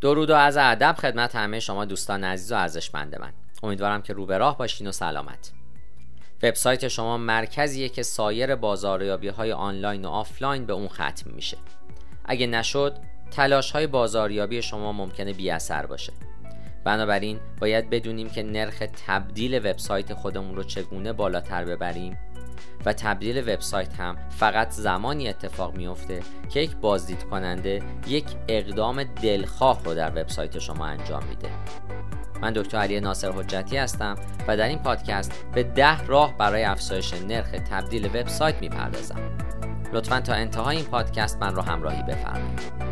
درود و از ادب خدمت همه شما دوستان عزیز و ارزشمند من. امیدوارم که رو به راه باشین و سلامت. وبسایت شما مرکزیه که سایر بازاریابی های آنلاین و آفلاین به اون ختم میشه. اگه نشد تلاش های بازاریابی شما ممکنه بی اثر باشه. بنابراین باید بدونیم که نرخ تبدیل وبسایت خودمون رو چگونه بالاتر ببریم و تبدیل وبسایت هم فقط زمانی اتفاق میفته که یک بازدید کننده یک اقدام دلخواه رو در وبسایت شما انجام میده. من دکتر علی ناصر حجتی هستم و در این پادکست به ده راه برای افزایش نرخ تبدیل وبسایت می‌پردازم. لطفا تا انتهای این پادکست من رو همراهی بفرمایید.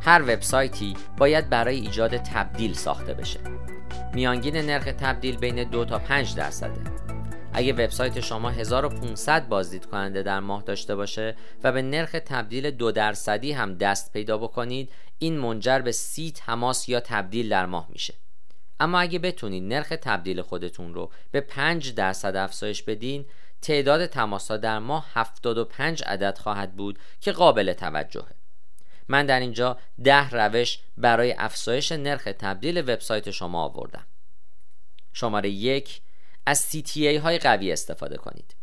هر وبسایتی باید برای ایجاد تبدیل ساخته بشه. میانگین نرخ تبدیل بین 2 تا 5 درصده. اگه وبسایت شما 1500 بازدید کننده در ماه داشته باشه و به نرخ تبدیل دو درصدی هم دست پیدا بکنید این منجر به 30 تماس یا تبدیل در ماه میشه. اما اگه بتونید نرخ تبدیل خودتون رو به 5 درصد افزایش بدین تعداد تماس ها در ماه 75 عدد خواهد بود که قابل توجهه. من در اینجا ده روش برای افزایش نرخ تبدیل وبسایت شما آوردم. شماره یک از CTA های قوی استفاده کنید.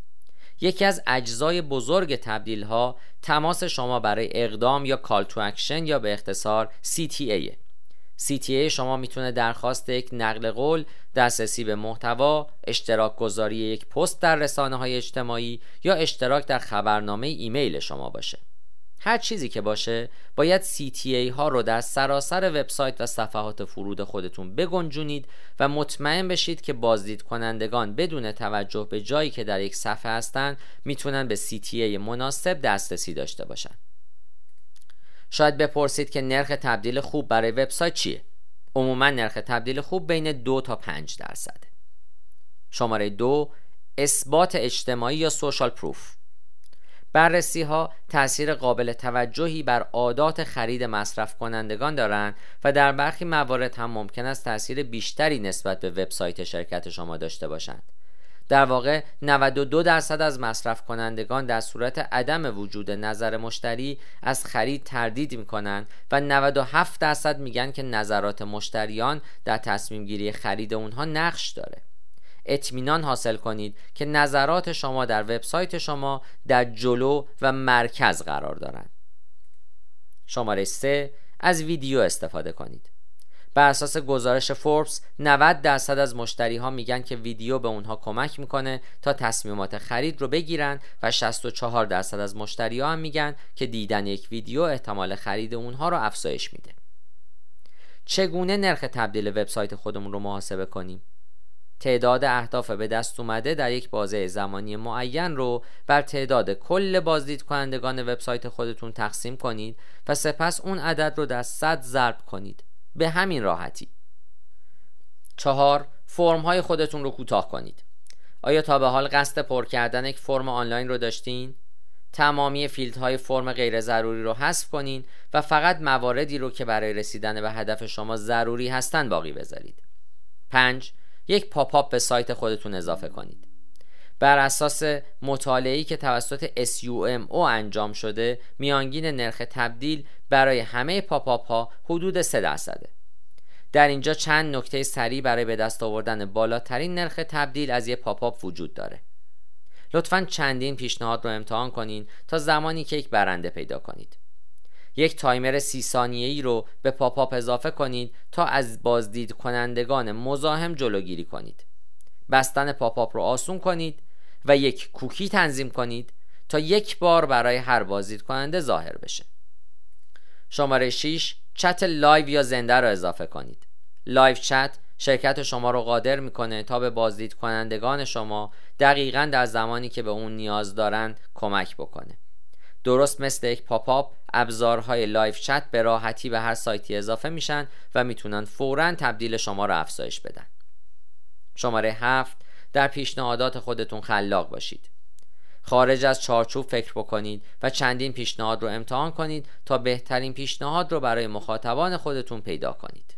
یکی از اجزای بزرگ تبدیل ها تماس شما برای اقدام یا call to action یا به اختصار CTA CTA شما می‌تونه درخواست یک نقل قول دسترسی به محتوا اشتراک گذاری یک پست در رسانه های اجتماعی یا اشتراک در خبرنامه ایمیل شما باشه. هر چیزی که باشه باید CTA ها رو در سراسر وبسایت و صفحات فرود خودتون بگنجونید و مطمئن بشید که بازدید کنندگان بدون توجه به جایی که در یک صفحه هستن می‌تونن به CTA مناسب دسترسی داشته باشن. شاید بپرسید که نرخ تبدیل خوب برای وبسایت چیه؟ عموما نرخ تبدیل خوب بین دو تا 5 درصده. شماره دو اثبات اجتماعی یا سوشال پروف. بررسی ها تاثیر قابل توجهی بر عادات خرید مصرف کنندگان دارند و در برخی موارد هم ممکن است تاثیر بیشتری نسبت به وبسایت شرکت شما داشته باشند. در واقع 92 درصد از مصرف کنندگان در صورت عدم وجود نظر مشتری از خرید تردید می کنند و 97 درصد میگن که نظرات مشتریان در تصمیم گیری خرید اونها نقش داره. اطمینان حاصل کنید که نظرات شما در وبسایت شما در جلو و مرکز قرار دارند. شماره 3 از ویدیو استفاده کنید. بر اساس گزارش فوربس 90 درصد از مشتری ها میگن که ویدیو به اونها کمک می‌کنه تا تصمیمات خرید رو بگیرن و 64 درصد از مشتری ها هم میگن که دیدن یک ویدیو احتمال خرید اونها رو افزایش میده. چگونه نرخ تبدیل وبسایت خودمون رو محاسبه کنیم؟ تعداد اهداف به دست اومده در یک بازه زمانی معین رو بر تعداد کل بازدید کنندگان وبسایت خودتون تقسیم کنید و سپس اون عدد رو در صد ضرب کنید به همین راحتی چهار فرم های خودتون رو کوتاه کنید آیا تا به حال قصد پر کردن یک فرم آنلاین رو داشتین؟ تمامی های فرم غیر ضروری رو حذف کنین و فقط مواردی رو که برای رسیدن به هدف شما ضروری هستن باقی بذارید. 5. یک پاپ به سایت خودتون اضافه کنید. بر اساس مطالعه‌ای که توسط SUMO انجام شده میانگین نرخ تبدیل برای همه pop-up ها حدود 3 درصده. در اینجا چند نکته سریع برای به دست آوردن بالاترین نرخ تبدیل از یک pop-up وجود داره. لطفا چندین پیشنهاد رو امتحان کنین تا زمانی که یک برنده پیدا کنید. یک تایمر سی ثانیه ای رو به pop-up اضافه کنید تا از بازدید کنندگان مزاحم جلوگیری کنید. بستن pop-up رو آسون کنید و یک کوکی تنظیم کنید تا یک بار برای هر بازدید کننده ظاهر بشه. شماره 6 chat live یا زنده رو اضافه کنید. live chat شرکت شما رو قادر می‌کنه تا به بازدید کنندگان شما دقیقا در زمانی که به اون نیاز دارن کمک بکنه. درست مثل یک pop-up ابزارهای live chat به راحتی به هر سایتی اضافه میشن و می‌تونن فورا تبدیل شما را افزایش بدن. شماره هفت در پیشنهادات خودتون خلاق باشید. خارج از چارچوب فکر بکنید و چندین پیشنهاد رو امتحان کنید تا بهترین پیشنهاد رو برای مخاطبان خودتون پیدا کنید.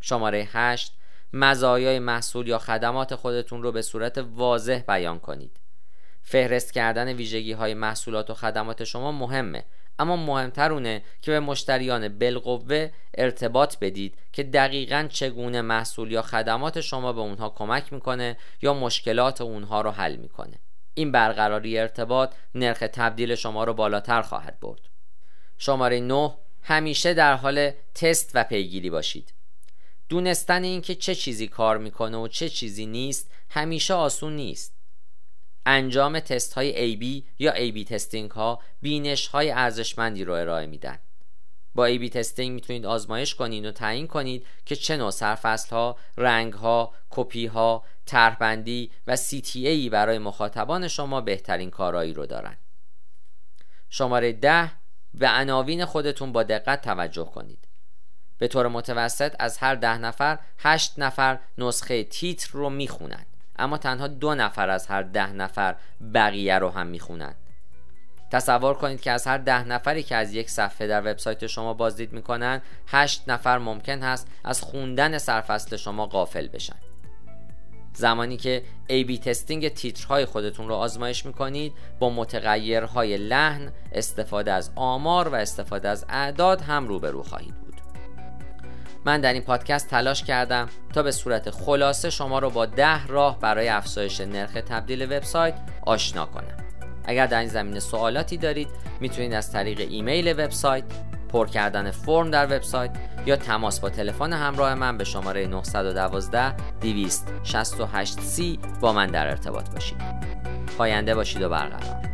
شماره هشت مزایای محصول یا خدمات خودتون رو به صورت واضح بیان کنید. فهرست کردن ویژگی های محصولات و خدمات شما مهمه. اما مهمتر اونه که به مشتریان بالقوه ارتباط بدید که دقیقا چگونه محصول یا خدمات شما به اونها کمک می‌کنه یا مشکلات اونها رو حل می‌کنه. این برقراری ارتباط نرخ تبدیل شما رو بالاتر خواهد برد. شماره 9 همیشه در حال تست و پیگیری باشید. دونستن اینکه چه چیزی کار می‌کنه و چه چیزی نیست همیشه آسون نیست. انجام تست های AB یا AB testing ها بینش های ارزشمندی رو ارائه میدن با AB testing می‌تونید آزمایش کنید و تعیین کنید که چه نوع سرفصل ها، رنگ ها، کپی ها، طرحبندی و CTA برای مخاطبان شما بهترین کارایی رو دارن. شماره ده به عناوین خودتون با دقت توجه کنید. به طور متوسط از هر ده نفر هشت نفر نسخه تیتر رو می‌خونند اما تنها دو نفر از هر ده نفر بقیه رو هم می‌خونند تصور کنید که از هر ده نفری که از یک صفحه در وبسایت شما بازدید می‌کنند هشت نفر ممکن هست از خوندن سرفصل شما غافل بشن. زمانی که A-B تستینگ تیترهای خودتون رو آزمایش می‌کنید با متغیرهای لحن استفاده از آمار و استفاده از اعداد هم روبرو خواهید بود. من در این پادکست تلاش کردم تا به صورت خلاصه شما رو با ده راه برای افزایش نرخ تبدیل وبسایت آشنا کنم. اگر در این زمینه سوالاتی دارید می‌تونید از طریق ایمیل وبسایت پر کردن فرم در وبسایت یا تماس با تلفن همراه من به شماره 912 268 c با من در ارتباط باشید. پاینده باشید و برقرار.